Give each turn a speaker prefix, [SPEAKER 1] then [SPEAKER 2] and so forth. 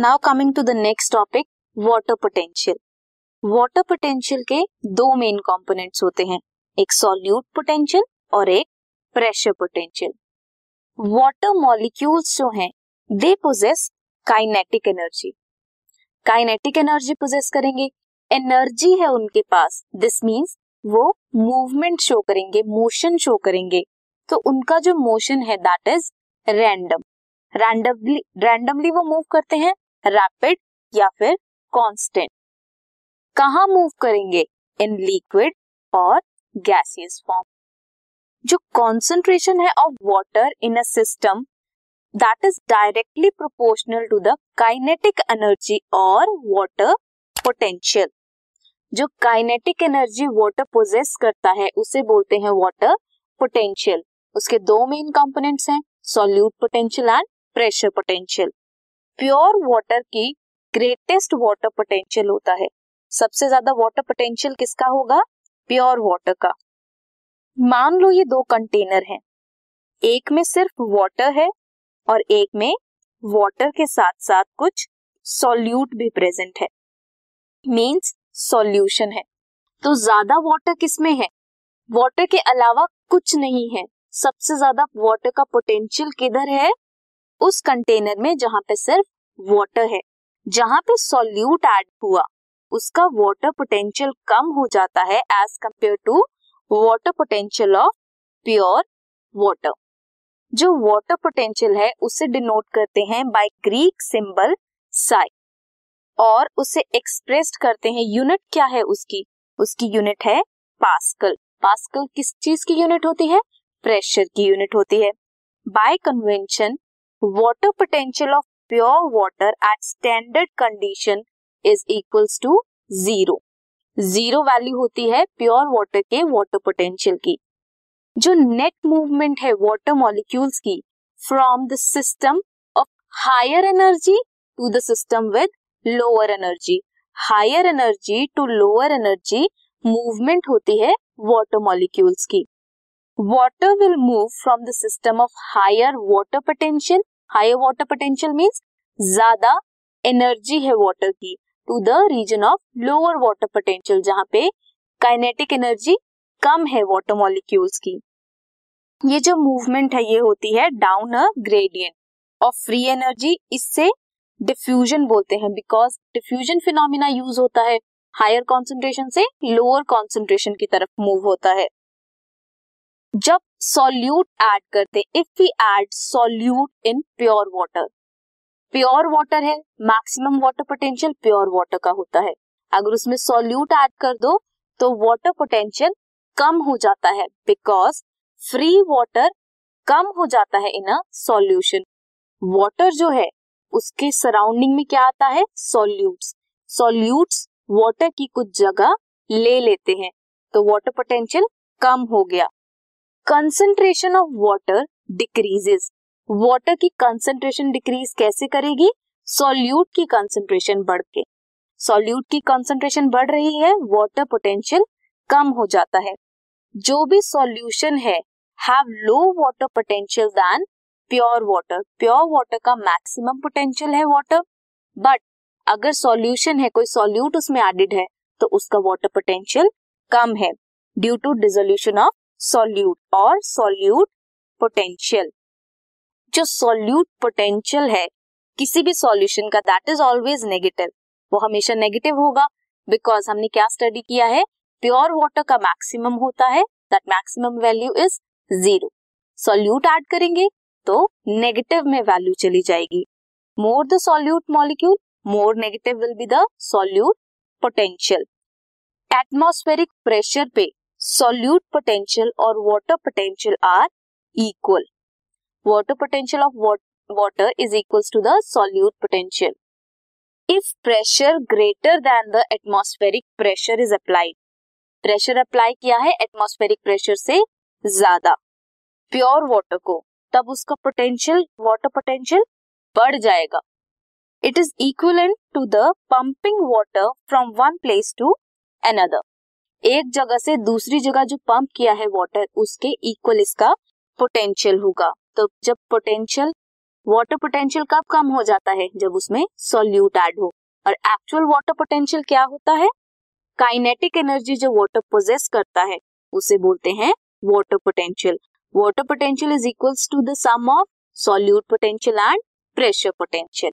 [SPEAKER 1] Now coming to the next topic water potential water potential के दो main components होते हैं, एक सॉल्यूट पोटेंशियल और एक प्रेशर पोटेंशियल वाटर मॉलिक्यूल्स जो हैं they possess kinetic energy kinetic energy possess करेंगे एनर्जी है उनके पास दिस मींस वो मूवमेंट शो करेंगे मोशन शो करेंगे. तो उनका जो मोशन है that is random randomly randomly वो मूव करते हैं रैपिड या फिर कांस्टेंट कहा मूव करेंगे? इन लिक्विड और गैसियस फॉर्म जो कॉन्सेंट्रेशन है of water in a system that is directly proportional to the kinetic energy और वाटर पोटेंशियल जो काइनेटिक एनर्जी वाटर पोजेस करता है, उसे बोलते हैं वाटर पोटेंशियल उसके दो मेन कंपोनेंट्स हैं solute potential and pressure potential pure water की ग्रेटेस्ट वाटर पोटेंशियल होता है। सबसे ज़्यादा वाटर पोटेंशियल किसका होगा? प्योर वाटर का। मान लो ये दो कंटेनर हैं। एक में सिर्फ़ वाटर है और एक में वाटर के साथ साथ कुछ सॉल्यूट भी प्रेजेंट है। मींस सॉल्यूशन है। तो ज़्यादा वाटर किसमें है? वाटर के अलावा कुछ नहीं है। सबसे ज़्यादा वाटर का पोटेंशियल किधर है? उस कंटेनर में जहाँ पे सिर्फ़ वाटर है, जहाँ पे सॉल्यूट ऐड हुआ, उसका वाटर पोटेंशियल कम हो जाता है as compare to water potential of pure water जो वाटर पोटेंशियल है, उसे डिनोट करते हैं बाय ग्रीक सिंबल साई और उसे एक्सप्रेस करते हैं यूनिट क्या है उसकी? उसकी यूनिट है पास्कल पास्कल किस चीज़ की यूनिट होती है? प्रेशर की यूनिट होती है. By convention water potential of pure water at standard condition is equals to zero zero value होती है प्योर वाटर के वाटर पोटेंशियल की। जो नेट मूवमेंट है वाटर मॉलिक्यूल्स की from the system of higher energy to the system with lower energy higher energy to lower energy movement होती है water molecules की। Water will move from the system of higher water potential higher water potential means ज़्यादा energy है water की to the region of lower water potential जहाँ पे kinetic energy कम है water molecules की। ये जो मूवमेंट है, ये होती है down a gradient of free energy इससे डिफ्यूजन बोलते हैं बिकॉज़ डिफ्यूजन फिनोमिना यूज़ होता है। हायर कॉन्सेंट्रेशन से लोअर कॉन्सेंट्रेशन की तरफ़ मूव होता है। जब सॉल्यूट ऐड करते if we add solute in pure water pure water है maximum water potential pure water का होता है। अगर उसमें सॉल्यूट ऐड कर दो तो वाटर पोटेंशियल कम हो जाता है बिकॉज़ फ्री वाटर कम हो जाता है इन अ सॉल्यूशन वाटर जो है, उसके सराउंडिंग में क्या आता है? सॉल्यूट्स सॉल्यूट्स वाटर की कुछ जगह ले लेते हैं तो वाटर पोटेंशियल कम हो गया। Concentration of water decreases water की कंसेंट्रेशन डिक्रीज कैसे करेगी? सॉल्यूट की कंसेंट्रेशन बढ़ के. सॉल्यूट की कंसेंट्रेशन बढ़ रही है वाटर पोटेंशियल कम हो जाता है. जो भी सॉल्यूशन है have low water potential than pure water pure water का मैक्सिमम पोटेंशियल है वाटर बट अगर सॉल्यूशन है, कोई सॉल्यूट उसमें एडेड है तो उसका वाटर पोटेंशियल कम है due to dissolution of solute और सॉल्यूट पोटेंशियल। जो सॉल्यूट पोटेंशियल है, किसी भी सॉल्यूशन का दैट इज़ ऑलवेज नेगेटिव वो हमेशा नेगेटिव होगा बिकॉज़ हमने क्या स्टडी किया है? प्योर वाटर का मैक्सिमम होता है that maximum value is zero solute add करेंगे तो नेगेटिव में वैल्यू चली जाएगी। More the solute molecule more negative will be the solute potential atmospheric pressure पे सॉल्यूट पोटेंशियल और water potential are equal. Water potential of water is equal to the solute potential. If pressure greater than the atmospheric pressure is applied, pressure apply किया है atmospheric pressure से ज़्यादा, pure water को, तब उसका potential, water potential बढ़ जाएगा। It is equal to the pumping water from one place to another. एक जगह से दूसरी जगह जो पंप किया है वाटर उसके इक्वल इसका पोटेंशियल होगा। तो जब पोटेंशियल वाटर पोटेंशियल कब कम हो जाता है? जब उसमें सॉल्यूट ऐड हो। और एक्चुअल वाटर पोटेंशियल क्या होता है? काइनेटिक एनर्जी जो वाटर पोजेस करता है, उसे बोलते हैं water potential water potential is equals to the sum of solute potential and pressure potential